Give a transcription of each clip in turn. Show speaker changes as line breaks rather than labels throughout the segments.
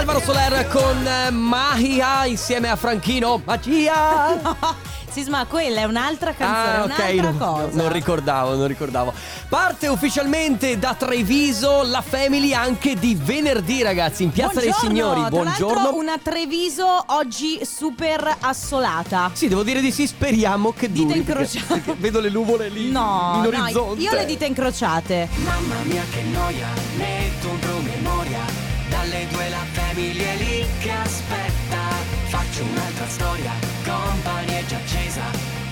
Alvaro Soler con eh, Mahia insieme a Franchino. Magia!
Sisma, quella è un'altra canzone,
Ah, ok,
un'altra
non,
cosa.
non ricordavo, non ricordavo. Parte ufficialmente da Treviso la Family anche di venerdì, ragazzi, in Piazza
Buongiorno,
dei Signori. Buongiorno.
una Treviso oggi super assolata.
Sì, devo dire di sì, speriamo che
Dita
duri. perché-
incrociate.
vedo le nuvole lì
No,
in
no,
orizzonte.
io le dita incrociate.
Mamma mia che noia, metto è lì che aspetta Faccio un'altra storia, company è già accesa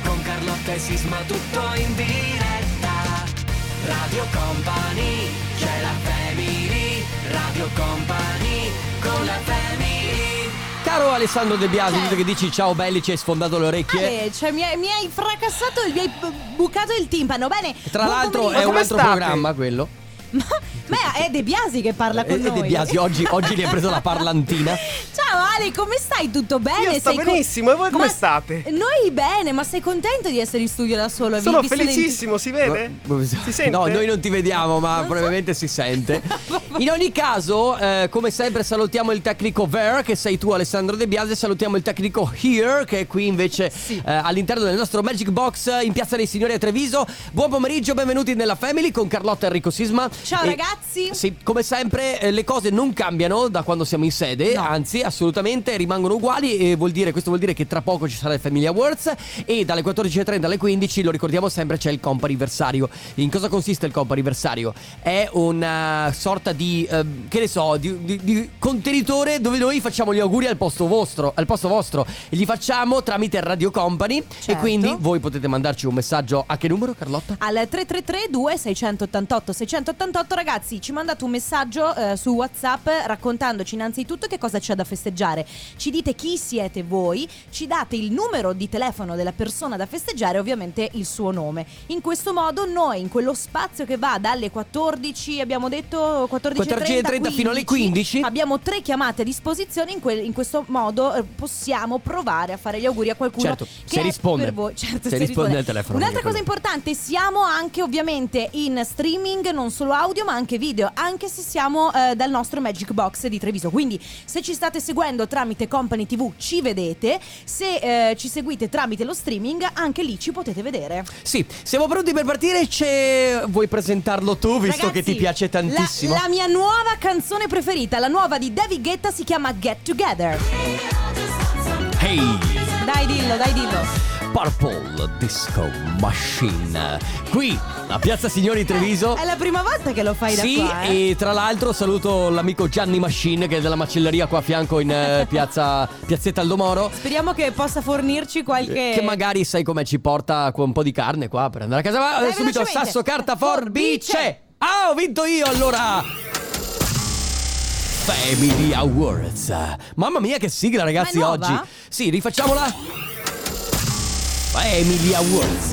Con Carlotta e Sisma tutto in diretta Radio Company, c'è la family Radio Company, con la family
Caro Alessandro De Biasi,
Cioè-
visto che dici ciao belli, ci hai sfondato le orecchie.
Ale, cioè mi hai, mi hai fracassato, mi hai bu- bucato il timpano. Bene.
Tra l'altro è un altro
state?
programma quello.
Ma, ma è De Biasi che parla con
E
noi.
De Biasi oggi, oggi gli ha preso la parlantina.
Ciao Ale, come stai? Tutto bene?
Io sto
Sei co-
benissimo, e voi come
Ma-
state?
Noi bene, ma sei contento di essere in studio da solo?
Sono
le-
felicissimo, si vede? Si sente?
No, noi non ti vediamo, ma
Non so.
probabilmente si sente. In ogni caso, eh, come sempre, salutiamo il tecnico Ver, che sei tu, Alessandro De Biasi. Salutiamo il tecnico Here, che è qui invece
Sì.
eh, all'interno del nostro Magic Box in Piazza dei Signori a Treviso. Buon pomeriggio, benvenuti nella Family con Carlotta e Enrico Sisma.
Ciao,
E-
ragazzi.
Sì, come sempre eh, le cose non cambiano da quando siamo in sede,
No.
anzi assolutamente rimangono uguali e vuol dire, questo vuol dire che tra poco ci sarà il Family Awards e dalle 14.30 alle 15, lo ricordiamo sempre, c'è il comp anniversario. In cosa consiste il comp anniversario? È una sorta di, eh, che ne so, di, di- di contenitore dove noi facciamo gli auguri al posto vostro, al posto vostro e li facciamo tramite Radio Company e
Certo.
quindi voi potete mandarci un messaggio a che numero Carlotta?
Al 333 2688 688 ragazzi ci mandate un messaggio eh, su Whatsapp raccontandoci innanzitutto che cosa c'è da festeggiare ci dite chi siete voi ci date il numero di telefono della persona da festeggiare e ovviamente il suo nome in questo modo noi in quello spazio che va dalle 14 abbiamo detto 14.30
14.30 fino alle 15.
abbiamo tre chiamate a disposizione in, quel- in questo modo eh, possiamo provare a fare gli auguri a qualcuno
Certo,
che
se risponde.
per voi. Certo,
Se risponde al telefono,
Un'altra cosa importante, siamo anche ovviamente in streaming, non solo audio ma anche video, anche se siamo eh, dal nostro Magic Box di Treviso. Quindi se ci state seguendo tramite Company TV ci vedete, se eh, ci seguite tramite lo streaming anche lì ci potete vedere.
Sì, siamo pronti per partire. C'è... Vuoi presentarlo tu, visto
Ragazzi,
che ti piace tantissimo?
La, la mia nuova canzone preferita, la nuova di David Guetta si chiama Get Together.
Hey,
Dai dillo, dai dillo.
Purple Disco Machine. Qui, a Piazza Signori Treviso.
È la prima volta che lo fai da
Sì,
qua. eh.
e tra l'altro saluto l'amico Gianni Machine che è della macelleria qua a fianco in eh, piazza Piazzetta Aldomoro.
Speriamo che possa fornirci qualche
Che magari sai come ci porta con un po' di carne qua per andare a casa. Ma
Dai,
subito sasso, carta, forbice.
Forbice.
Ah, ho vinto io allora. Family Awards. Mamma mia che sigla ragazzi oggi. Sì, rifacciamola. Family Awards.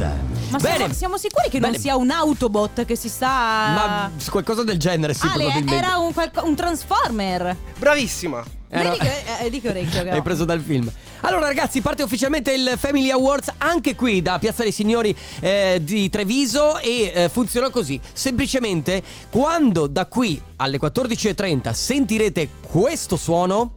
Ma
Bene.
siamo, siamo sicuri che
Bene.
non sia un Autobot che si sta.
Ma qualcosa del genere, sì,
Ale,
probabilmente.
era un, un Transformer.
Bravissima.
Era-
Vedi che, eh, di che orecchio.
Hai preso dal film. Allora, ragazzi, parte ufficialmente il Family Awards anche qui da Piazza dei Signori eh, di Treviso e eh, funziona così. Semplicemente, quando da qui alle 14.30 sentirete questo suono.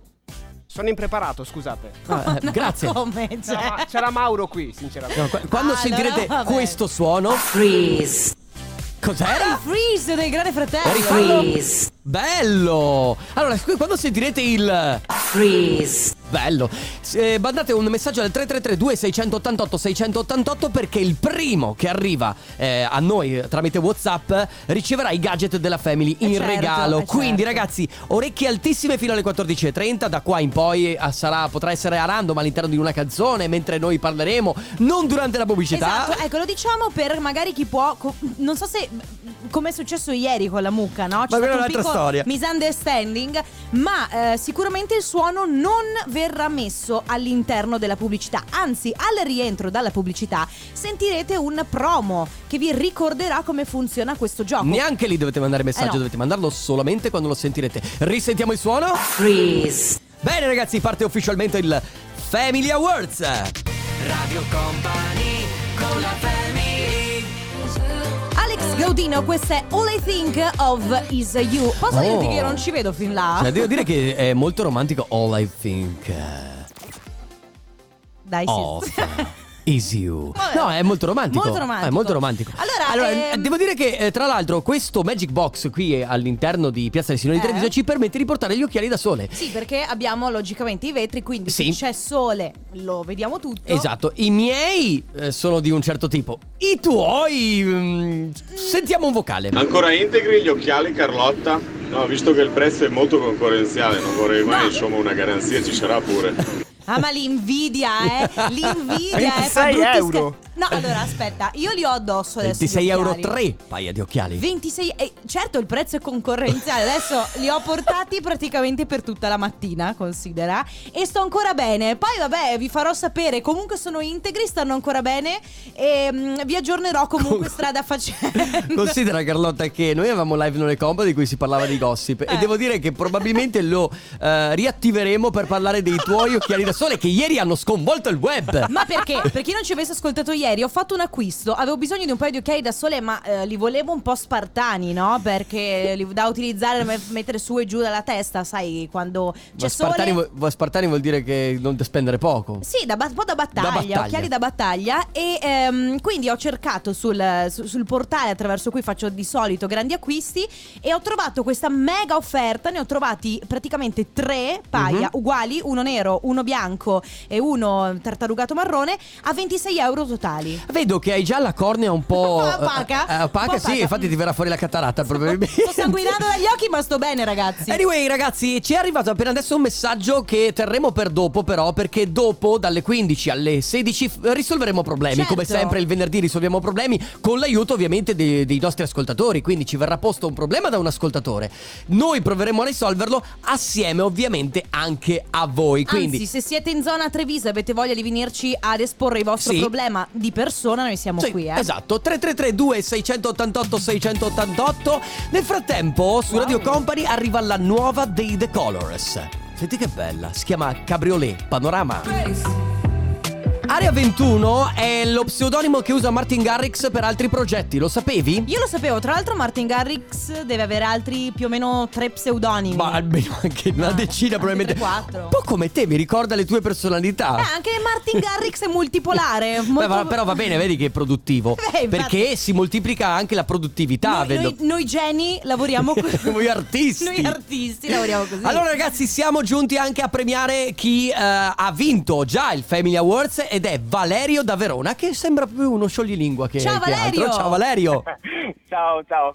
Sono impreparato, scusate.
Ah, eh, grazie.
Come?
C'era,
Cioè.
Ma- c'era Mauro qui, sinceramente.
No, qu- quando
Ah,
sentirete
allora, vabbè.
questo suono.
Freeze.
Cos'era?
Il freeze del grande fratello.
Rifallo.
Freeze.
Bello! Allora, quando sentirete il.
Freeze.
Bello. Eh, mandate un messaggio al 333 688 688 perché il primo che arriva eh, a noi tramite WhatsApp riceverà i gadget della Family
Eh
in
certo,
regalo.
eh
Quindi
certo.
ragazzi, orecchie altissime fino alle 14:30, da qua in poi eh, sarà, potrà essere a random all'interno di una canzone mentre noi parleremo, non durante la pubblicità.
Esatto, ecco, lo diciamo per magari chi può. co- non so se. Come è successo ieri con la mucca, no? C'è
Ma
stato un piccolo
storia.
misunderstanding, ma eh, sicuramente il suono non verrà messo all'interno della pubblicità. Anzi, al rientro dalla pubblicità sentirete un promo che vi ricorderà come funziona questo gioco.
Neanche lì dovete mandare messaggio,
Eh no.
dovete mandarlo solamente quando lo sentirete. Risentiamo il suono?
Freeze.
Bene ragazzi, parte ufficialmente il Family Awards.
Radio Company con la family
Gaudino, questa è All I Think of Is You. Posso
Oh.
dirti che io non ci vedo fin là?
Cioè, devo dire che è molto romantico All I think
Dai, sì.
is you. No, è molto romantico.
Molto romantico.
È molto romantico.
Allora, ehm,
devo dire che eh, tra l'altro questo Magic Box qui all'interno di Piazza dei Signori
Eh?
Treviso ci permette di portare gli occhiali da sole.
Sì, perché abbiamo logicamente i vetri, quindi
Sì.
se c'è sole lo vediamo tutto.
Esatto, i miei eh, sono di un certo tipo. I tuoi mm, sentiamo un vocale.
Ancora integri gli occhiali Carlotta? No, visto che il prezzo è molto concorrenziale, non vorrei mai,
No.
insomma, una garanzia ci sarà pure.
Ah, ma l'invidia, eh? L'invidia, eh?
26
fa brutti
euro.
scher- No, allora aspetta, io li ho addosso adesso.
26
gli
euro
occhiali.
3 paia di occhiali.
26 eh, certo il prezzo è concorrenziale adesso li ho portati praticamente per tutta la mattina considera e sto ancora bene poi vabbè vi farò sapere comunque sono integri stanno ancora bene e mm, vi aggiornerò comunque
Com-
strada facendo
Considera Carlotta che noi avevamo live non le combo di cui si parlava di gossip e
Eh.
devo dire che probabilmente lo eh, riattiveremo per parlare dei tuoi occhiali da sole che ieri hanno sconvolto il web.
Ma perché? Per chi non ci avesse ascoltato ieri, ho fatto un acquisto. Avevo bisogno di un paio di occhiali da sole, ma eh, li volevo un po' spartani, no? Perché li, da utilizzare, da mettere su e giù dalla testa, sai, quando c'è
Ma Spartani,
sole.
vuol- Spartani vuol dire che non spendere poco.
Sì, da, un po' da battaglia,
Da battaglia.
occhiali da battaglia e ehm, quindi ho cercato sul, su- sul portale attraverso cui faccio di solito grandi acquisti e ho trovato questa mega offerta, ne ho trovati praticamente tre paia
Mhm.
uguali, uno nero, uno bianco e uno tartarugato marrone a 26 euro totali.
Vedo che hai già la cornea un po'
po' opaca.
eh, eh, opaca,
po'
sì,
opaca.
infatti ti verrà fuori la cataratta probabilmente.
Sto sanguinando dagli occhi ma sto bene ragazzi.
Anyway, ragazzi, ci è arrivato appena adesso un messaggio che terremo per dopo, però, perché dopo, dalle 15 alle 16, f- risolveremo problemi.
Certo.
Come sempre, il venerdì risolviamo problemi con l'aiuto, ovviamente, dei, dei nostri ascoltatori. Quindi ci verrà posto un problema da un ascoltatore. Noi proveremo a risolverlo assieme, ovviamente, anche a voi. Quindi.
Anzi, se siete in zona Treviso e avete voglia di venirci ad esporre il vostro
Sì.
problema di persona, noi siamo
Sì,
qui, eh.
Esatto, 3332 688 688. Nel frattempo, su Radio Company arriva la nuova dei The Colors. Senti che bella, si chiama Cabriolet Panorama. Area 21 è lo pseudonimo che usa Martin Garrix per altri progetti, lo sapevi?
Io lo sapevo, tra l'altro Martin Garrix deve avere altri più o meno tre pseudonimi.
Ma almeno anche una
Ah,
decina
anche
probabilmente.
tre, quattro.
Un po' come te, mi ricorda le tue personalità.
Eh, anche Martin Garrix è multipolare.
Beh,
molto-
va- però va bene, vedi che è produttivo.
Beh, infatti-
perché si moltiplica anche la produttività.
Noi,
vedo.
noi- noi geni lavoriamo così.
Voi artisti.
Noi artisti lavoriamo così.
Allora ragazzi siamo giunti anche a premiare chi eh, ha vinto già il Family Awards ed è Valerio da Verona che sembra più uno scioglilingua che,
Ciao,
che altro.
Valerio!
Ciao Valerio!
Ciao, ciao.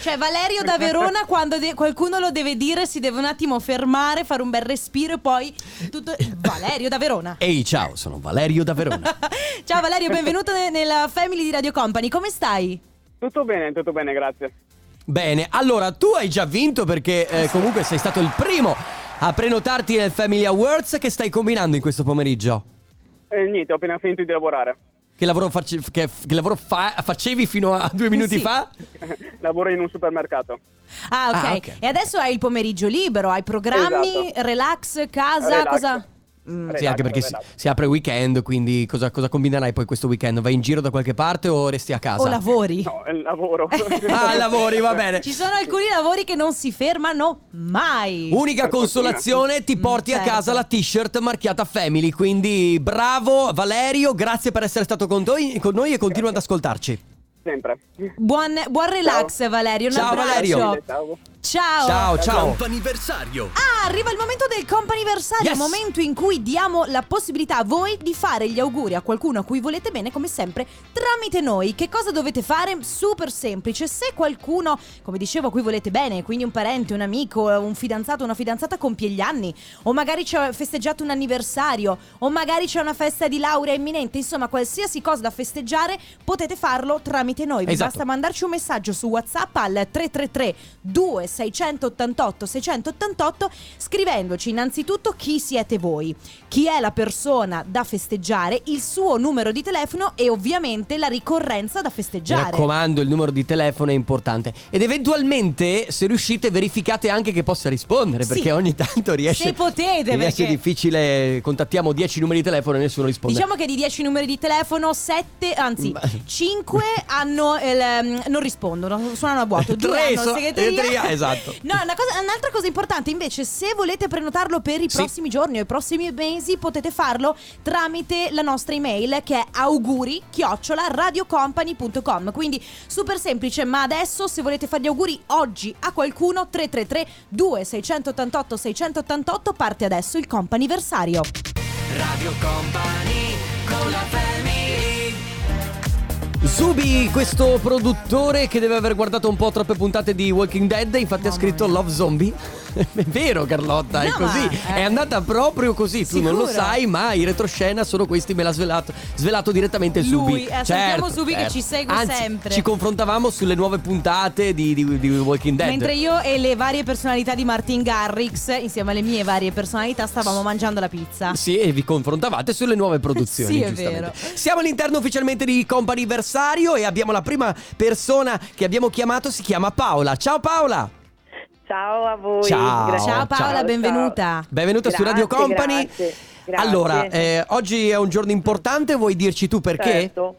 Cioè, Valerio da Verona, quando de- qualcuno lo deve dire, si deve un attimo fermare, fare un bel respiro e poi tutto. Valerio da Verona.
Ehi ciao, sono Valerio da Verona.
Ciao Valerio, benvenuto ne- nella family di Radio Company. Come stai?
Tutto bene, tutto bene, grazie.
Bene, allora tu hai già vinto perché eh, comunque sei stato il primo a prenotarti nel Family Awards che stai combinando in questo pomeriggio.
E niente, ho appena finito di lavorare.
Che lavoro, face- che, che lavoro fa- facevi fino a due minuti
Sì.
fa?
Lavoro in un supermercato.
Ah ok.
Ah, ok.
E adesso hai il pomeriggio libero, hai programmi,
Esatto.
relax, casa,
Relax.
cosa.
Relax,
Sì, anche perché si, si apre weekend, quindi cosa, cosa combinerai poi questo weekend? Vai in giro da qualche parte o resti a casa?
O lavori.
No, è il lavoro.
Ah, lavori, va bene.
Ci sono alcuni lavori che non si fermano mai.
Unica
Per
consolazione, ti porti a
certo.
casa la t-shirt marchiata Family, quindi bravo Valerio, grazie per essere stato con noi, con noi e continua ad ascoltarci.
Sempre.
Buon, buon relax, Valerio. Un
Ciao,
abbraccio.
Valerio.
Ciao.
Ciao.
Ciao, ciao.
Comp'anniversario.
Ah, arriva il momento del comp'anniversario,
Yes.
momento in cui diamo la possibilità a voi di fare gli auguri a qualcuno a cui volete bene, come sempre, tramite noi. Che cosa dovete fare? Super semplice. Se qualcuno, come dicevo, a cui volete bene, quindi un parente, un amico, un fidanzato, una fidanzata compie gli anni, o magari c'è festeggiato un anniversario, o magari c'è una festa di laurea imminente, insomma, qualsiasi cosa da festeggiare, potete farlo tramite noi. Vi
Esatto.
basta mandarci un messaggio su WhatsApp al 333 2688 688 688 scrivendoci innanzitutto chi siete voi, chi è la persona da festeggiare, il suo numero di telefono e ovviamente la ricorrenza da
Mi
festeggiare.
raccomando, il numero di telefono è importante. Ed eventualmente, se riuscite, verificate anche che possa rispondere.
Sì.
Perché ogni tanto riesce.
Se potete,
riesce
perché-
difficile. Contattiamo 10 numeri di telefono e nessuno risponde.
Diciamo che di 10 numeri di telefono, 7, anzi
Ma-
5 hanno il, non rispondono, suonano a vuoto. Due
Tre
hanno
so-
segreteria.
segreteria, esatto.
No, una cosa- un'altra cosa importante invece, se volete prenotarlo per i
Sì.
prossimi giorni o i prossimi mesi, potete farlo tramite la nostra email che è auguri chiocciola radiocompany.com. Quindi super semplice, ma adesso se volete fare gli auguri oggi a qualcuno 333 2688 688 parte adesso il comp'anniversario.
Radio Company con la family
Zubi, questo produttore che deve aver guardato un po' troppe puntate di Walking Dead, infatti ha
Mamma
scritto
mia.
Love Zombie. È vero Carlotta, è
No,
così.
ma, eh.
È andata proprio così, tu non lo
Sicuro?
sai, ma in retroscena sono questi, me l'ha svelato, svelato direttamente Zubi.
Lui, eh, salutiamo Zubi che ci segue
Anzi,
sempre.
Ci confrontavamo sulle nuove puntate di, di- di Walking Dead.
Mentre io e le varie personalità di Martin Garrix, insieme alle mie varie personalità, stavamo mangiando la pizza.
Sì, e vi confrontavate sulle nuove produzioni.
Sì, è vero.
Siamo all'interno ufficialmente di Companiversario e abbiamo la prima persona che abbiamo chiamato, si chiama Paola. Ciao Paola!
Ciao a voi.
Ciao.
grazie.
Ciao Paola,
ciao.
benvenuta.
Benvenuta su Radio
Grazie,
Company.
grazie, grazie.
Allora, eh, oggi è un giorno importante, vuoi dirci tu perché?
Certo,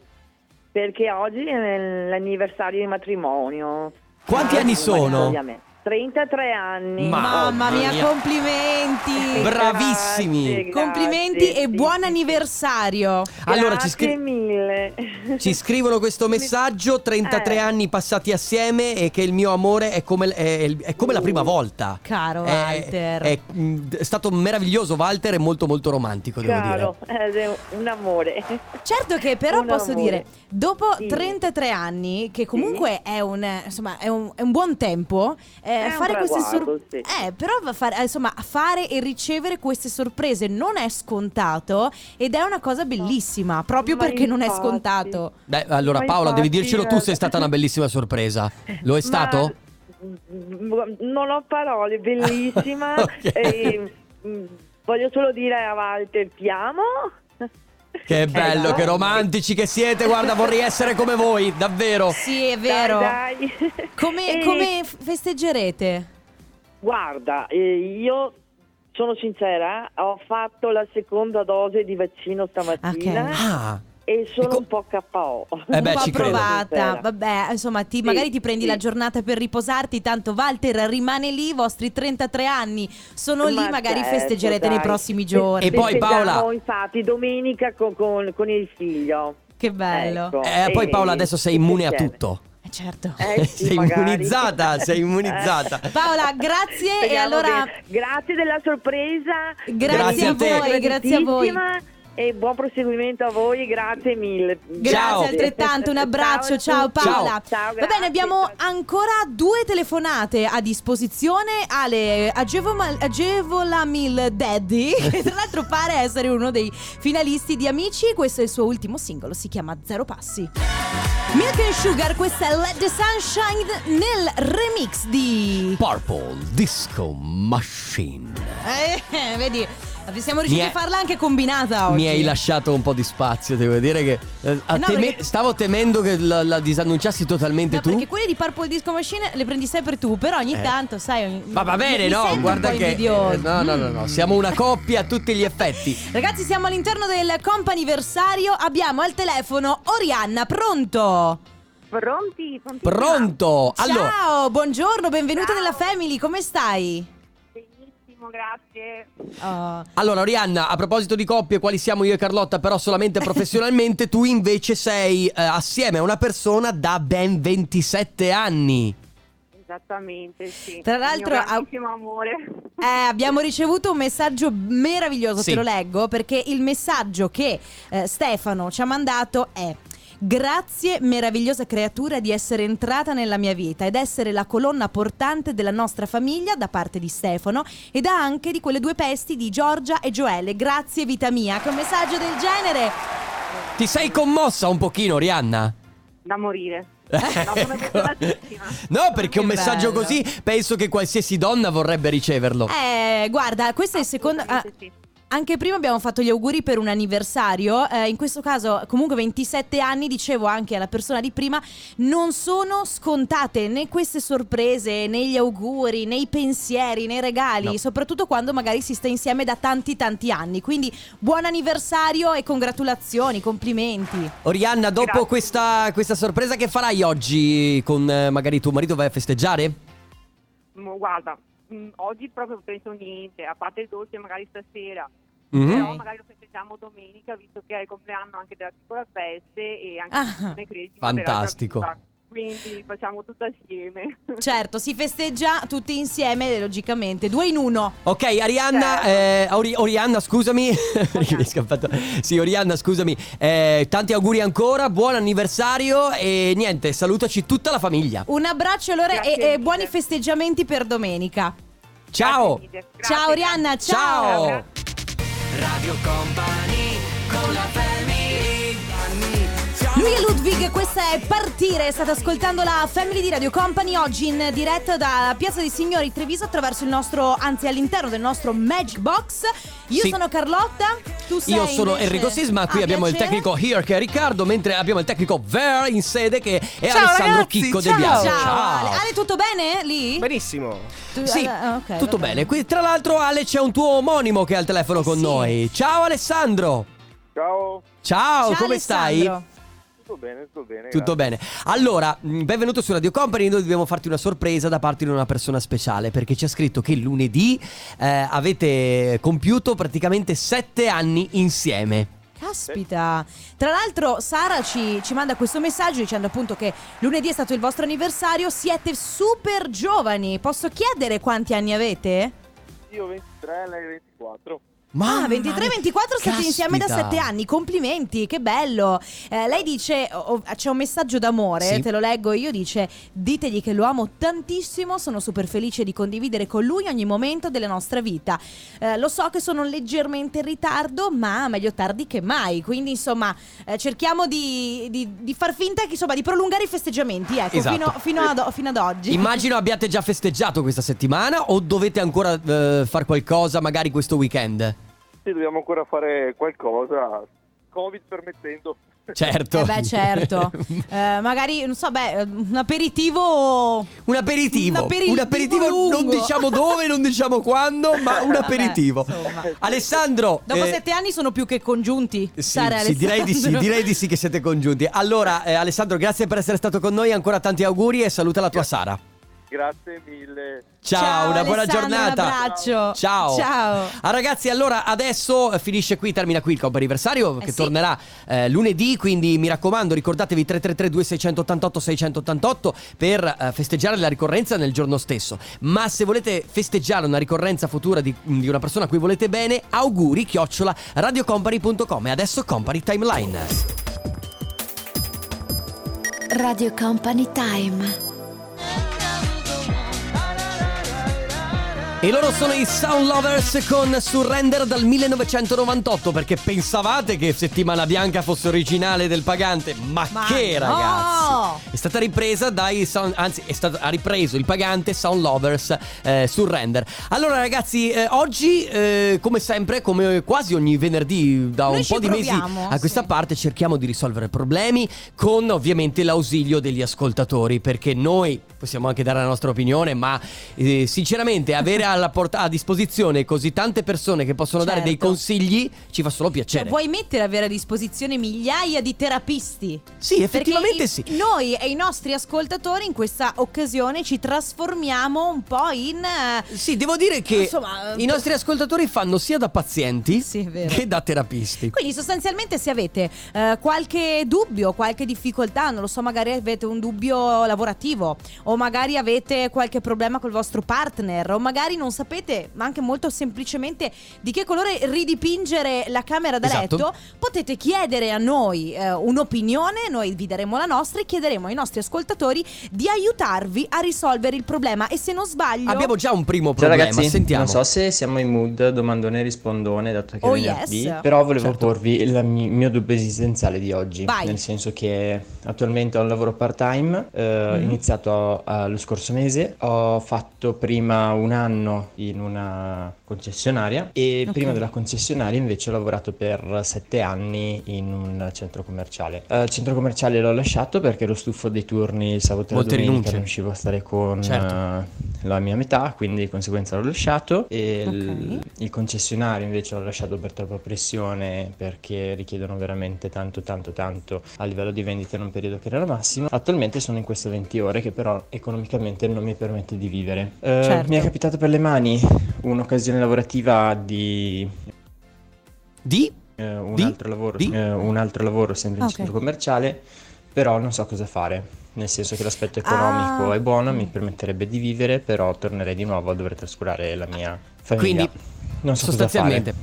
perché oggi è l'anniversario di matrimonio.
Quanti
Ah,
anni sono?
ovviamente. 33 anni.
Ma-
Mamma mia,
mia.
complimenti.
Bravissimi.
Grazie,
Complimenti
grazie,
e
sì,
buon
sì, sì.
anniversario.
Allora, ci, scri-
mille.
ci scrivono questo messaggio, 33
Eh.
anni passati assieme e che il mio amore è come, è, è come la prima volta.
Caro
È-
Walter.
È, è stato meraviglioso Walter e molto molto romantico, devo
Caro,
dire.
è un amore.
Certo che però
Un
posso
amore.
dire, dopo
Sì.
33 anni, che comunque è, un, eh, insomma, è, un, è un buon tempo, eh,
È un
fare queste sorprese...
sì.
Eh, però fare, eh, insomma, fare e ricevere queste sorprese non è scontato ed è una cosa bellissima, proprio
Ma
perché non è
infatti.
scontato.
Beh, allora
Ma
Paola, devi
infatti,
dircelo tu
eh.
se è stata una bellissima sorpresa. Lo è stato?
Ma- Non ho parole, bellissima.
Ok.
E, mm, voglio solo dire a Walter, ti amo.
Che bello,
Ecco.
che romantici che siete. Guarda, vorrei essere come voi, davvero.
Sì, è vero.
Dai, dai.
Come,
E,
come festeggerete?
Guarda, eh, io sono sincera, ho fatto la seconda dose di vaccino stamattina
Ok.
Ah,
e sono
Ecco.
un po' KO.
Eh beh,
un po' provata. Vabbè, insomma, ti,
Sì,
magari ti prendi
sì.
la giornata per riposarti. Tanto Walter rimane lì, i vostri 33 anni sono lì,
Ma
magari
certo,
festeggerete nei
dai.
prossimi giorni.
E poi,
Festeggiamo,
Paola-
infatti, domenica con, con- con il figlio.
Che bello.
Ecco.
eh, poi
E-
Paola adesso sei immune a tutto.
Eh, certo.
Eh, sì,
sei
magari.
immunizzata, sei immunizzata.
Paola, grazie e
Speriamo
allora
bene. Grazie della sorpresa.
Grazie
a te.
voi, grazie a voi.
E buon proseguimento a voi, grazie mille.
Grazie
Ciao.
altrettanto, un abbraccio, ciao,
tutti.
Paola.
Ciao,
Va bene, abbiamo
ciao.
ancora due telefonate a disposizione. Ale, agevola- agevolami il daddy, che tra l'altro pare essere uno dei finalisti di Amici. Questo è il suo ultimo singolo, si chiama Zero Passi. Milk and Sugar, questa è Let the Sunshine nel remix di...
Purple Disco Machine.
Eh, vedi, siamo riusciti
Mi è-
a farla anche combinata oggi.
Mi hai lasciato un po' di spazio, devo dire che eh, a
No,
teme-
perché-
stavo temendo che la, la disannunciassi totalmente
No,
tu.
perché quelle di Purple Disco Machine le prendi sempre tu, però ogni
Eh.
tanto, sai. ogni-
Ma va bene,
mi
no,
sento
guarda
un po'
che eh, no, no, no, no, siamo una coppia a tutti gli effetti.
Ragazzi, siamo all'interno del comp'anniversario. Abbiamo al telefono Orianna, pronto?
Pronti? Pronti?
Pronto? Allora,
Ciao, buongiorno, benvenuta
Ciao.
nella Family, come stai?
Benissimo, grazie.
Oh,
allora Orianna, a proposito di coppie, quali siamo io e Carlotta, però solamente professionalmente, tu invece sei eh, assieme a una persona da ben 27 anni.
Esattamente, sì.
Tra l'altro,
Il mio
a-
amore.
Eh, abbiamo ricevuto un messaggio meraviglioso,
Sì.
te lo leggo, perché il messaggio che eh, Stefano ci ha mandato è Grazie meravigliosa creatura di essere entrata nella mia vita ed essere la colonna portante della nostra famiglia da parte di Stefano ed anche di quelle due pesti di Giorgia e Joelle. Grazie vita mia. Che un messaggio del genere.
Ti sei commossa un pochino, Orianna?
Da morire.
Ecco.
sono emozionatissima.
No, perché un messaggio
bello.
così penso che qualsiasi donna vorrebbe riceverlo.
Eh, guarda, questo è il secondo. ah. Anche prima abbiamo fatto gli auguri per un anniversario, eh, in questo caso comunque 27 anni, dicevo anche alla persona di prima, non sono scontate né queste sorprese, né gli auguri, né i pensieri, né i regali,
No.
soprattutto quando magari si sta insieme da tanti tanti anni. Quindi buon anniversario e congratulazioni, complimenti.
Orianna, dopo questa, questa sorpresa che farai oggi con eh, magari tuo marito vai a festeggiare?
Mm, Guarda, mm, oggi proprio penso niente, a parte il dolce magari stasera.
Mhm.
Però magari lo festeggiamo domenica, visto che è il compleanno anche della piccola Peste e anche
Ah.
Fantastico.
Giacuta. Quindi facciamo tutto assieme.
Certo, si festeggia tutti insieme, logicamente, due in uno.
Ok, Arianna,
Certo.
eh, Ori- Orianna, scusami. Perché mi è scappato. Sì, Orianna, scusami. Eh, tanti auguri ancora, buon anniversario e niente, salutaci tutta la famiglia.
Un abbraccio allora e, e buoni festeggiamenti per domenica.
Ciao.
Grazie
Ciao Orianna, ciao.
Ciao.
Radio Company con la family
Lui è Ludwig, questa è Partire. State ascoltando la Family di Radio Company oggi in diretta da Piazza dei Signori Treviso attraverso il nostro, anzi all'interno del nostro Magic Box. Io
Sì.
sono Carlotta, tu sei
Io sono
invece-
Enrico Sisma, qui abbiamo il
piacere.
tecnico Here che è Riccardo, mentre abbiamo il tecnico Ver in sede che è
Ciao,
Alessandro
ragazzi,
Chicco
ciao.
De Biasi.
Ciao, Ale. Ale, tutto bene lì?
Benissimo.
Tu-
Sì,
ah, ok,
tutto
va
bene. Qui, tra l'altro, Ale, c'è un tuo omonimo che è al telefono con
Sì.
noi. Ciao Alessandro.
Ciao.
Ciao,
Ciao,
come stai?
Tutto bene, tutto bene.
Tutto bene. Allora, mh, benvenuto su Radio Company. Noi dobbiamo farti una sorpresa da parte di una persona speciale perché ci ha scritto che lunedì eh, avete compiuto praticamente sette anni insieme.
Caspita. Tra l'altro Sara ci, ci manda questo messaggio dicendo appunto che lunedì è stato il vostro anniversario, siete super giovani. Posso chiedere quanti anni avete?
Io 23, lei 24.
Ah, 23-24 state insieme da
Caspita.
7 anni, complimenti, che bello. Eh, lei dice, oh, oh, c'è un messaggio d'amore,
Sì.
te lo leggo io, dice, ditegli che lo amo tantissimo, sono super felice di condividere con lui ogni momento della nostra vita. Eh, lo so che sono leggermente in ritardo, ma meglio tardi che mai, quindi insomma eh, cerchiamo di, di- di far finta che, insomma, di prolungare i festeggiamenti, ecco,
Esatto.
fino, fino ad, fino ad oggi.
Immagino abbiate già festeggiato questa settimana o dovete ancora eh, fare qualcosa magari questo weekend?
Sì, dobbiamo ancora fare qualcosa, Covid permettendo.
Certo.
Eh beh certo, Eh, magari non so, beh, un aperitivo
Un aperitivo.
Un aperitivo
Un aperitivo
lungo.
non diciamo dove, non diciamo quando, ma un
Vabbè,
aperitivo.
insomma.
Alessandro.
Dopo
eh,
sette anni sono più che congiunti.
Sì,
Sara e
sì, direi di sì, direi di sì che siete congiunti. Allora, eh, Alessandro, grazie per essere stato con noi, ancora tanti auguri e saluta la tua Sara.
Grazie mille.
Ciao, una buona
Alessandro,
giornata.
Un abbraccio.
Ciao.
Ciao.
Ah, ragazzi, allora adesso eh, finisce qui, termina qui il compo anniversario che
Eh sì.
tornerà eh, lunedì, quindi mi raccomando, ricordatevi 333 2688 688 per eh, festeggiare la ricorrenza nel giorno stesso. Ma se volete festeggiare una ricorrenza futura di, di una persona a cui volete bene, auguri chiocciola radiocompany.com e adesso Company Timeline.
Radio Company Time.
E loro sono i Sound Lovers con Surrender dal 1998 perché pensavate che Settimana Bianca fosse originale del Pagante, ma,
Ma
che
no!
ragazzi! È stata ripresa dai Sound, anzi è stato, ha ripreso il Pagante Sound Lovers eh, Surrender. Allora ragazzi, eh, oggi eh, come sempre, come quasi ogni venerdì da
Noi
un po' di mesi a questa
sì.
parte cerchiamo di risolvere problemi con ovviamente l'ausilio degli ascoltatori perché noi possiamo anche dare la nostra opinione ma eh, sinceramente avere alla porta- a disposizione così tante persone che possono dare dei
Certo.
consigli ci fa solo
Cioè,
piacere.
vuoi mettere a disposizione migliaia di terapisti?
Sì, effettivamente
Perché
sì.
Noi e i nostri ascoltatori in questa occasione ci trasformiamo un po' in... eh,
Sì, devo dire che
Insomma,
i nostri ascoltatori fanno sia da pazienti
Sì,
che da terapisti.
Quindi sostanzialmente se avete eh, qualche dubbio, qualche difficoltà, non lo so, magari avete un dubbio lavorativo o magari avete qualche problema col vostro partner o magari non sapete, ma anche molto semplicemente, di che colore ridipingere la camera da
Esatto.
letto, potete chiedere a noi eh, un'opinione, noi vi daremo la nostra e chiederemo ai nostri ascoltatori di aiutarvi a risolvere il problema. E se non sbaglio...
Abbiamo già un primo
Ciao
problema,
ragazzi,
sentiamo.
non so se siamo in mood domandone e rispondone dato che
Oh,
è venerdì,
yes.
però volevo
Certo.
porvi il mi- mio dubbio esistenziale di oggi,
Vai.
nel senso che attualmente ho un lavoro part-time, eh,
Mhm.
iniziato eh, lo scorso mese, ho fatto prima un anno in una concessionaria e
Ok.
prima della concessionaria invece ho lavorato per sette anni in un centro commerciale. Eh, il centro commerciale l'ho lasciato perché ero stufo dei turni il sabato e la domenica,
rinunce.
non riuscivo a stare con
Certo.
eh, la mia metà, quindi di conseguenza l'ho lasciato e
Ok.
il, il concessionario invece l'ho lasciato per troppa pressione perché richiedono veramente tanto tanto tanto a livello di vendita in un periodo che era il massimo. Attualmente sono in queste 20 ore che però economicamente non mi permette di vivere. Eh,
Certo.
Mi è capitato per le mani un'occasione lavorativa di
Di?
eh, un,
Di?
altro lavoro,
Di?
eh, un altro lavoro sempre in
Ok.
centro commerciale, però non so cosa fare. Nel senso che l'aspetto economico
Ah.
è buono, mi permetterebbe di vivere, però tornerei di nuovo a dover trascurare la mia famiglia.
Quindi,
non so cosa fare.
sostanzialmente.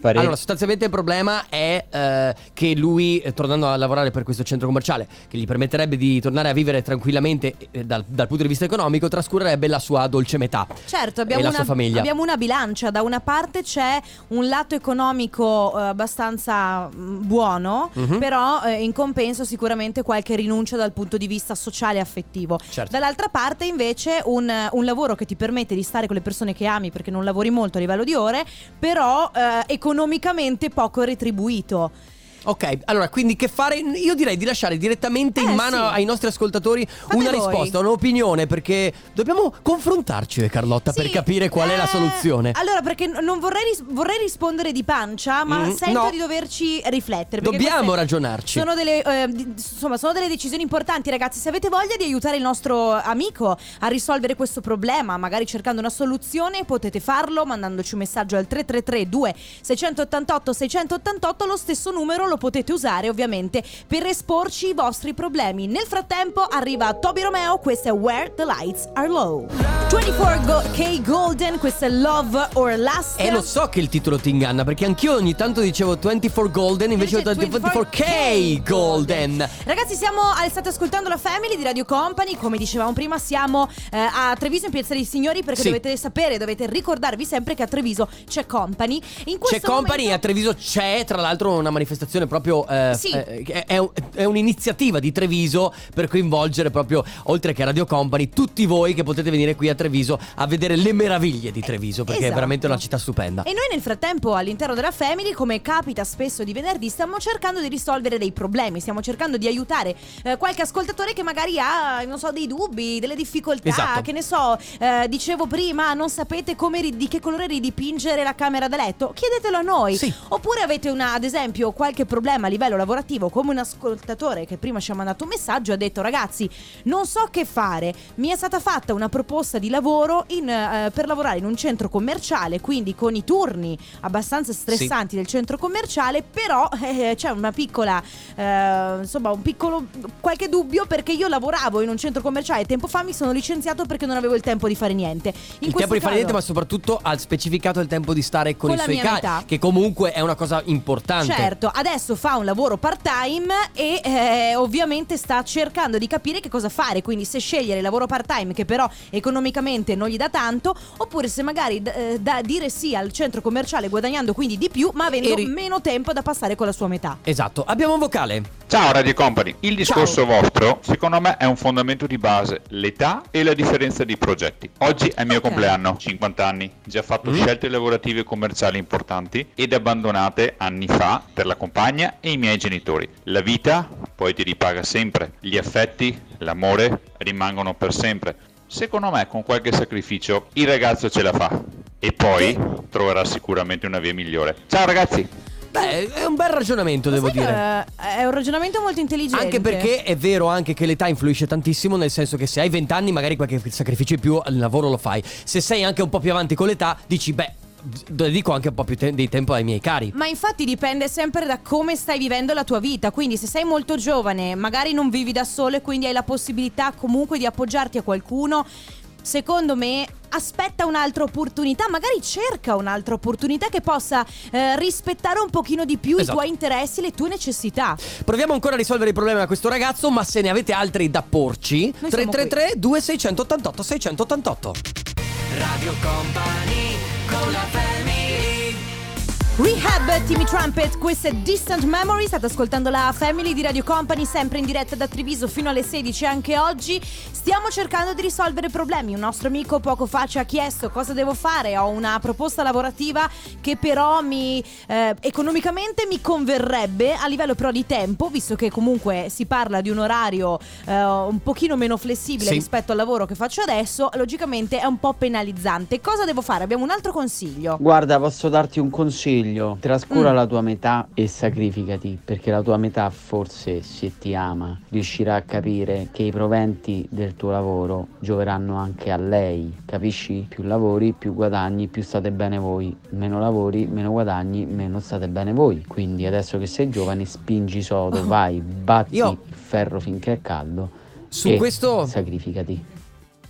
Pare-
Allora, sostanzialmente il problema è eh, che lui, eh, tornando a lavorare per questo centro commerciale, che gli permetterebbe di tornare a vivere tranquillamente eh, dal, dal punto di vista economico, trascorrerebbe la sua dolce metà.
Certo,
e
abbiamo
la
una,
sua famiglia.
abbiamo una bilancia. Da una parte c'è un lato economico eh, abbastanza mm, buono,
Mhm.
però eh, in compenso sicuramente qualche rinuncia dal punto di vista sociale e affettivo.
Certo.
Dall'altra parte invece un, un lavoro che ti permette di stare con le persone che ami perché non lavori molto a livello di ore, però eh, economicamente poco retribuito.
Ok, allora quindi che fare? Io direi di lasciare direttamente in
Eh,
mano
sì.
ai nostri ascoltatori una
voi.
risposta, un'opinione, perché dobbiamo confrontarci io e Carlotta per
Sì,
capire qual è la
eh,
soluzione.
Allora, perché non vorrei, ris- vorrei rispondere di pancia, ma
Mm,
sento
no.
di doverci riflettere.
Dobbiamo ragionarci.
Sono delle, eh, di- insomma, sono delle decisioni importanti, ragazzi. Se avete voglia di aiutare il nostro amico a risolvere questo problema, magari cercando una soluzione, potete farlo mandandoci un messaggio al 333 2688 688. Lo stesso numero lo potete usare, ovviamente, per esporci i vostri problemi. Nel frattempo arriva Toby Romeo, questo è Where the Lights Are Low. 24K Golden, questo è Love or Last.
E lo so che il titolo ti inganna perché anch'io ogni tanto dicevo 24 Golden invece ho detto 24K Golden.
Ragazzi, siamo state ascoltando la Family di Radio Company. Come dicevamo prima, siamo eh, a Treviso in Piazza dei Signori perché
Sì.
dovete sapere, dovete ricordarvi sempre che a Treviso c'è Company. In
C'è
questo
Company e a
momento-
Treviso c'è tra l'altro una manifestazione proprio eh,
Sì.
eh, è, è un- è un'iniziativa di Treviso per coinvolgere proprio oltre che Radio Company tutti voi che potete venire qui a Treviso a vedere le meraviglie di Treviso perché è
Esatto.
veramente una città stupenda.
E noi nel frattempo all'interno della Family, come capita spesso di venerdì, stiamo cercando di risolvere dei problemi, stiamo cercando di aiutare eh, qualche ascoltatore che magari ha, non so, dei dubbi, delle difficoltà,
Esatto.
che ne so, eh, dicevo prima, non sapete come ri- di che colore ridipingere la camera da letto? Chiedetelo a noi.
Sì.
Oppure avete una, ad esempio qualche problema a livello lavorativo, come un ascoltatore che prima ci ha mandato un messaggio ha detto ragazzi, non so che fare, mi è stata fatta una proposta di lavoro in, eh, per lavorare in un centro commerciale, quindi con i turni abbastanza stressanti del centro commerciale, però eh, c'è una piccola, eh, insomma un piccolo, qualche dubbio perché io lavoravo in un centro commerciale tempo fa, mi sono licenziato perché non avevo il tempo di fare niente. In
il tempo di fare niente, ma soprattutto ha specificato il tempo di stare con,
Con
i suoi cari, che comunque è una cosa importante.
Certo, adesso fa un lavoro part-time e eh, ovviamente sta cercando di capire che cosa fare, quindi se scegliere il lavoro part-time che però economicamente non gli dà tanto, oppure se magari d- eh, da dire sì al centro commerciale guadagnando quindi di più, ma avendo
Eri-
meno tempo da passare con la sua metà.
Esatto, abbiamo un vocale.
Ciao Radio Company, il discorso vostro secondo me è un fondamento di base, l'età e la differenza di progetti. Oggi è il mio
Ok.
compleanno, 50 anni, già fatto
Mm.
scelte lavorative e commerciali importanti ed abbandonate anni fa per la compagna e i miei genitori. La vita poi ti ripaga sempre, gli affetti, l'amore rimangono per sempre. Secondo me con qualche sacrificio il ragazzo ce la fa e poi troverà sicuramente una via migliore. Ciao ragazzi!
Beh, è un bel ragionamento, devo dire.
eh, è un ragionamento molto intelligente.
Anche perché è vero anche che l'età influisce tantissimo, nel senso che se hai 20 anni magari qualche sacrificio in più al lavoro lo fai. Se sei anche un po' più avanti con l'età, dici beh, dedico anche un po' più te- di tempo ai miei cari.
Ma infatti dipende sempre da come stai vivendo la tua vita, quindi se sei molto giovane, magari non vivi da solo e quindi hai la possibilità comunque di appoggiarti a qualcuno. secondo me aspetta un'altra opportunità, magari cerca un'altra opportunità che possa eh, rispettare un pochino di più
Esatto.
i tuoi interessi e le tue necessità.
Proviamo ancora a risolvere il problema a questo ragazzo, ma se ne avete altri da porci,
Noi siamo
333 2688 688.
Radio Company con la family
Rehab, Timmy Trumpet, questa è Distant Memory, state ascoltando la Family di Radio Company, sempre in diretta da Treviso fino alle 16 anche oggi. Stiamo cercando di risolvere problemi, un nostro amico poco fa ci ha chiesto cosa devo fare, ho una proposta lavorativa che però mi eh, economicamente mi converrebbe a livello però di tempo, visto che comunque si parla di un orario eh, un pochino meno flessibile
Sì.
rispetto al lavoro che faccio adesso, logicamente è un po' penalizzante. Cosa devo fare? Abbiamo un altro consiglio.
Guarda, posso darti un consiglio. Trascura
Mm.
la tua metà e sacrificati, perché la tua metà forse, se ti ama, riuscirà a capire che i proventi del tuo lavoro gioveranno anche a lei. Capisci? Più lavori, più guadagni, più state bene voi. Meno lavori, meno guadagni, meno state bene voi. Quindi adesso che sei giovane, spingi sodo, vai, batti
Io-
il ferro finché è caldo.
Su
e
questo-
sacrificati.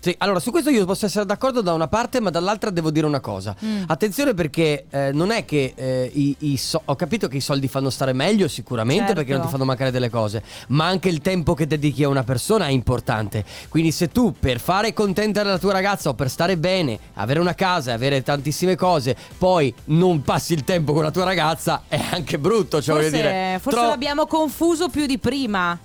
Sì, allora su questo io posso essere d'accordo da una parte, ma dall'altra devo dire una cosa.
Mm.
Attenzione perché eh, non è che eh, i, i so- ho capito che i soldi fanno stare meglio sicuramente
Certo.
perché non ti fanno mancare delle cose, ma anche il tempo che dedichi a una persona è importante. Quindi se tu per fare contenta la tua ragazza o per stare bene, avere una casa e avere tantissime cose, poi non passi il tempo con la tua ragazza, è anche brutto, cioè voglio
Forse,
dire.
forse
tro-
l'abbiamo confuso più di prima.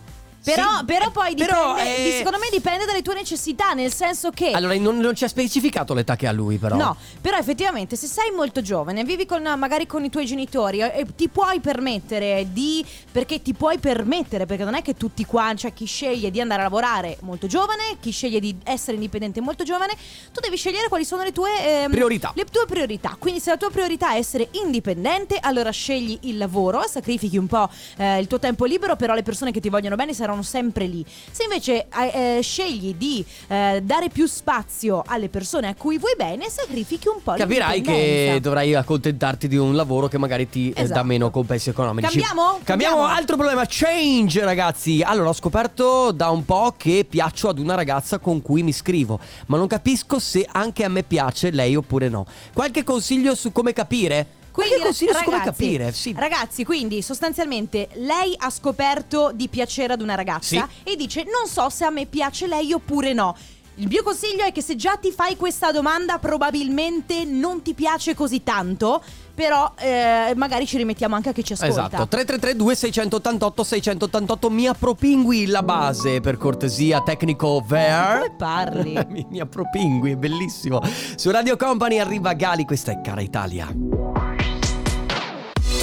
Però,
Sì,
però poi dipende,
però, eh,
secondo me dipende dalle tue necessità, nel senso che...
Allora non, non ci ha specificato l'età che ha lui però.
No, però effettivamente se sei molto giovane, vivi con, magari con i tuoi genitori e ti puoi permettere di... perché ti puoi permettere, perché non è che tutti qua, cioè chi sceglie di andare a lavorare molto giovane, chi sceglie di essere indipendente molto giovane, tu devi scegliere quali sono le tue... ehm,
Priorità.
Le tue priorità. Quindi se la tua priorità è essere indipendente, allora scegli il lavoro, sacrifichi un po' eh, il tuo tempo libero, però le persone che ti vogliono bene saranno sempre lì. Se invece eh, eh, scegli di eh, dare più spazio alle persone a cui vuoi bene, sacrifichi un po'
Capirai che dovrai accontentarti di un lavoro che magari ti eh, dà
Esatto.
meno compensi economici.
Cambiamo?
Cambiamo
Cambiamo?
altro problema, change ragazzi. Allora ho scoperto da un po' che piaccio ad una ragazza con cui mi scrivo, ma non capisco se anche a me piace lei oppure no. Qualche consiglio su come capire?
Quindi,
consiglio su come
ragazzi,
capire? Sì.
Ragazzi, quindi sostanzialmente lei ha scoperto di piacere ad una ragazza e dice non so se a me piace lei oppure no. Il mio consiglio è che se già ti fai questa domanda probabilmente non ti piace così tanto, però eh, magari ci rimettiamo anche a chi ci ascolta.
Esatto, 333 688 688 mi appropingui la base per cortesia tecnico ver.
Come parli?
mi, mi appropingui, è bellissimo. Su Radio Company arriva Gali, questa è Cara Italia.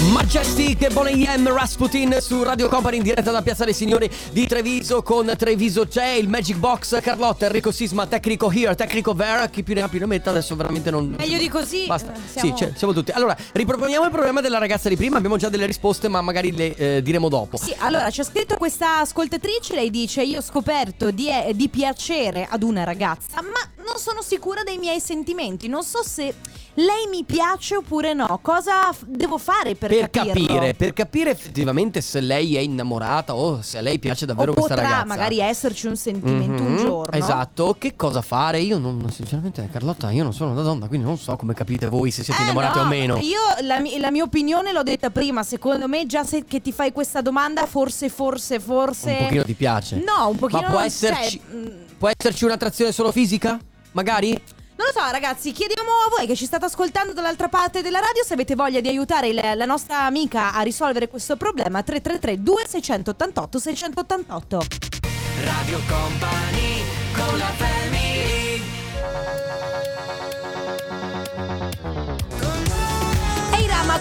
Majestic, Bonnie M, Rasputin su Radio Company in diretta da Piazza dei Signori di Treviso con Treviso c'è il Magic Box, Carlotta, Enrico Sisma, tecnico here, tecnico Vera, chi più ne ha più ne metta, adesso veramente non...
Meglio di così.
Basta.
eh, siamo-
Sì, siamo tutti. Allora, riproponiamo il problema della ragazza di prima. Abbiamo già delle risposte, ma magari le eh, diremo dopo.
Sì, allora c'è scritto questa ascoltatrice, lei dice io ho scoperto di, di piacere ad una ragazza, ma non sono sicura dei miei sentimenti, non so se lei mi piace oppure no, cosa f- devo fare per,
Per
capirlo?
capire, per capire effettivamente se lei è innamorata o se a lei piace davvero
o
questa
potrà
ragazza.
magari esserci un sentimento un
Mhm,
giorno.
Esatto, che cosa fare? Io non, sinceramente, Carlotta, io non sono una donna, quindi non so come capite voi se siete
Eh,
innamorati
no,
o meno.
Io la, la mia opinione l'ho detta prima, secondo me già se che ti fai questa domanda forse, forse, forse...
Un pochino ti piace.
No, un pochino...
Ma può esserci,
mm,
può esserci un'attrazione solo fisica? Magari?
Non lo so ragazzi, chiediamo a voi che ci state ascoltando dall'altra parte della radio se avete voglia di aiutare il- la nostra amica a risolvere questo problema 333 2688 688.
Radio Company con la family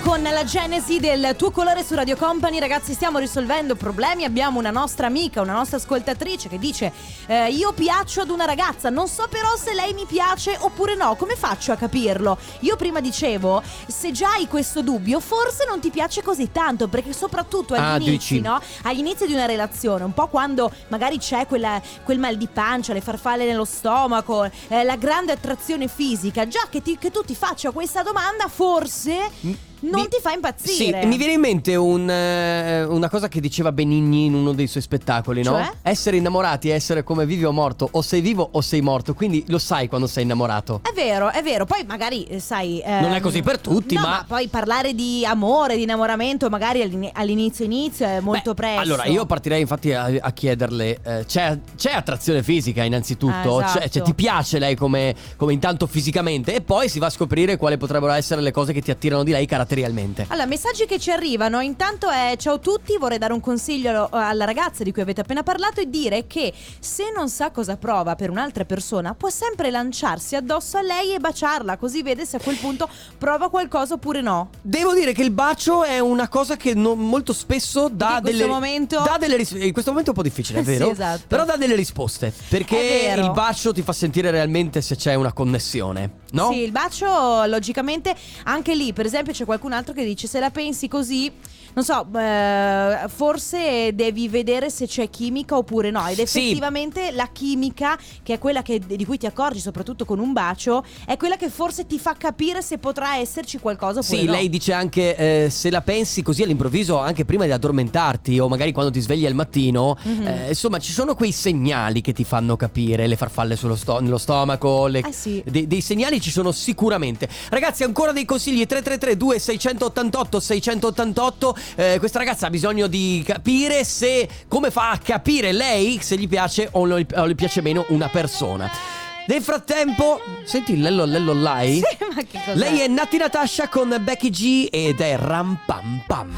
con la genesi del tuo colore su Radio Company Ragazzi stiamo risolvendo problemi Abbiamo una nostra amica, una nostra ascoltatrice che dice eh, Io piaccio ad una ragazza Non so però se lei mi piace oppure no Come faccio a capirlo? Io prima dicevo Se già hai questo dubbio Forse non ti piace così tanto Perché soprattutto
Ah,
agli
dici.
inizi no? All'inizio di una relazione Un po' quando magari c'è quella- quel mal di pancia Le farfalle nello stomaco eh, La grande attrazione fisica Già che, ti- che tu ti faccia questa domanda Forse non
Mi-
ti fa
Sì,
impazzire.
mi viene in mente un, eh, una cosa che diceva Benigni in uno dei suoi spettacoli, no?
Cioè?
Essere innamorati è essere come vivi o morto, o sei vivo o sei morto, quindi lo sai quando sei innamorato.
È vero, è vero. Poi magari, eh, sai.
Non è
ehm,
così per tutti,
no,
ma-
poi parlare di amore, di innamoramento, magari all'ini- all'inizio inizio è molto presto.
Allora, io partirei infatti a, a chiederle: eh, c'è, c'è attrazione fisica, innanzitutto?
Ah, esatto.
Cioè, cioè, ti piace lei come, come intanto fisicamente? E poi si va a scoprire quali potrebbero essere le cose che ti attirano di lei caratterialmente.
Allora, messaggi che ci arrivano. Intanto è ciao a tutti, vorrei dare un consiglio eh, alla ragazza di cui avete appena parlato e dire che se non sa cosa prova per un'altra persona, può sempre lanciarsi addosso a lei e baciarla, così vede se a quel punto prova qualcosa oppure no.
Devo dire che il bacio è una cosa che non- molto spesso dà delle
momento-
dà delle ris- in questo momento è un po' difficile, è
Sì,
vero?
esatto.
Però dà delle risposte. Perché il bacio ti fa sentire realmente se c'è una connessione, no?
Sì, il bacio, logicamente, anche lì, per esempio, c'è qualcun altro che dice: Se la pensi così, non so, eh, forse devi vedere se c'è chimica oppure no. Ed
Sì.
effettivamente la chimica, che è quella che- di cui ti accorgi, soprattutto con un bacio, è quella che forse ti fa capire se potrà esserci qualcosa oppure
Sì,
no.
lei dice anche eh, se la pensi così all'improvviso, anche prima di addormentarti o magari quando ti svegli al mattino,
Mhm.
eh, insomma ci sono quei segnali che ti fanno capire, le farfalle sullo sto- nello stomaco, le-
Eh sì.
dei, dei segnali ci sono sicuramente. Ragazzi, ancora dei consigli 333 2688 688. Eh, questa ragazza ha bisogno di capire se come fa a capire lei se gli piace o gli- o le piace meno una persona. Nel frattempo, senti il lello lello lai?
Sì, ma che cos'è?
Lei è Nati Natasha con Becky G ed è Ram Pam Pam.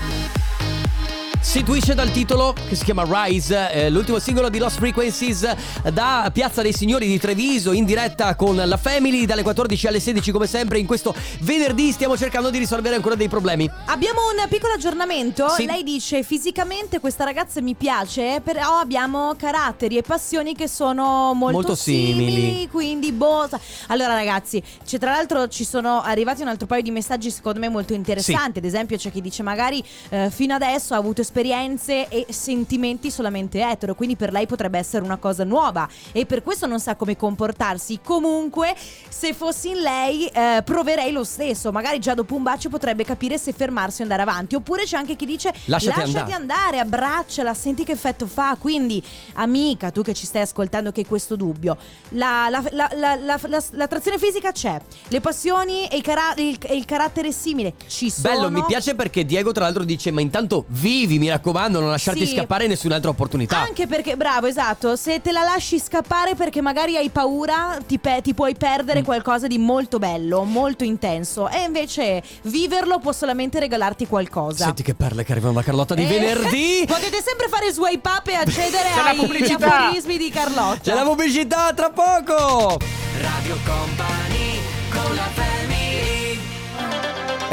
Si intuisce dal titolo che si chiama Rise, eh, l'ultimo singolo di Lost Frequencies da Piazza dei Signori di Treviso in diretta con la Family dalle 14 alle 16 come sempre in questo venerdì stiamo cercando di risolvere ancora dei problemi.
Abbiamo un piccolo aggiornamento.
Sì.
Lei dice: Fisicamente questa ragazza mi piace, però abbiamo caratteri e passioni che sono molto,
Molto simili.
Quindi, boh. Allora, ragazzi, c'è tra l'altro ci sono arrivati un altro paio di messaggi, secondo me, molto interessanti. Ad esempio, c'è chi dice: magari eh, fino adesso ha avuto esperienze e sentimenti solamente etero. Quindi per lei potrebbe essere una cosa nuova. E per questo non sa come comportarsi. Comunque, se fossi in lei, eh, proverei lo stesso. Magari già dopo un bacio potrebbe capire se fermarsi o andare avanti. Oppure c'è anche chi dice:
Lasciati
lasciati andare, abbracciala, senti che effetto fa. Quindi, amica, tu che ci stai ascoltando, che hai questo dubbio, la- la- la- la- la- la- l'attrazione fisica c'è, le passioni e il, cara- il- il carattere simile ci sono.
Bello, mi piace perché Diego tra l'altro dice ma intanto vivi, mi raccomando, non lasciarti
Sì.
scappare nessun'altra opportunità.
Anche perché, bravo, esatto, se te la lasci scappare perché magari hai paura, ti, pe- ti puoi
Mm.
perdere qualcosa di molto bello, molto intenso. E invece viverlo può solamente regalarti qualcosa.
Senti che perle che arrivano da Carlotta di
Eh,
venerdì.
Potete sempre fare swipe up e accedere ai
pubblicità.
aforismi di Carlotta.
C'è la pubblicità tra poco.
Radio Company con la family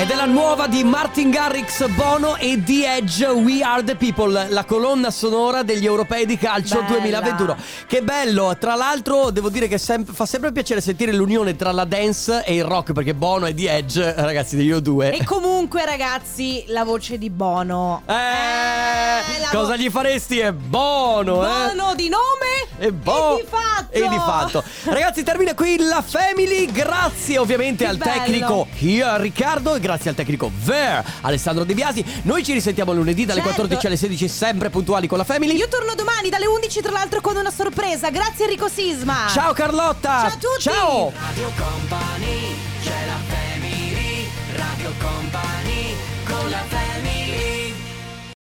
Ed è la nuova di Martin Garrix, Bono e The Edge, We Are The People, la colonna sonora degli europei di calcio
Bella.
2021. Che bello, tra l'altro devo dire che sem- fa sempre piacere sentire l'unione tra la dance e il rock, perché Bono e The Edge, ragazzi, degli due.
E comunque, ragazzi, la voce di Bono.
Eh,
la
cosa
vo-
gli faresti? È Bono, eh?
Bono di nome
E, bo-
e di fatto.
E di fatto. Ragazzi, termina qui la Family. Grazie ovviamente
Che
al
bello.
tecnico Here Riccardo e grazie al tecnico Ver Alessandro De Biasi. Noi ci risentiamo lunedì dalle
Certo.
14 alle 16, sempre puntuali con la Family.
Io torno domani dalle 11, tra l'altro, con una sorpresa. Grazie, Enrico Sisma.
Ciao Carlotta.
Ciao a tutti.
Ciao.
Radio Company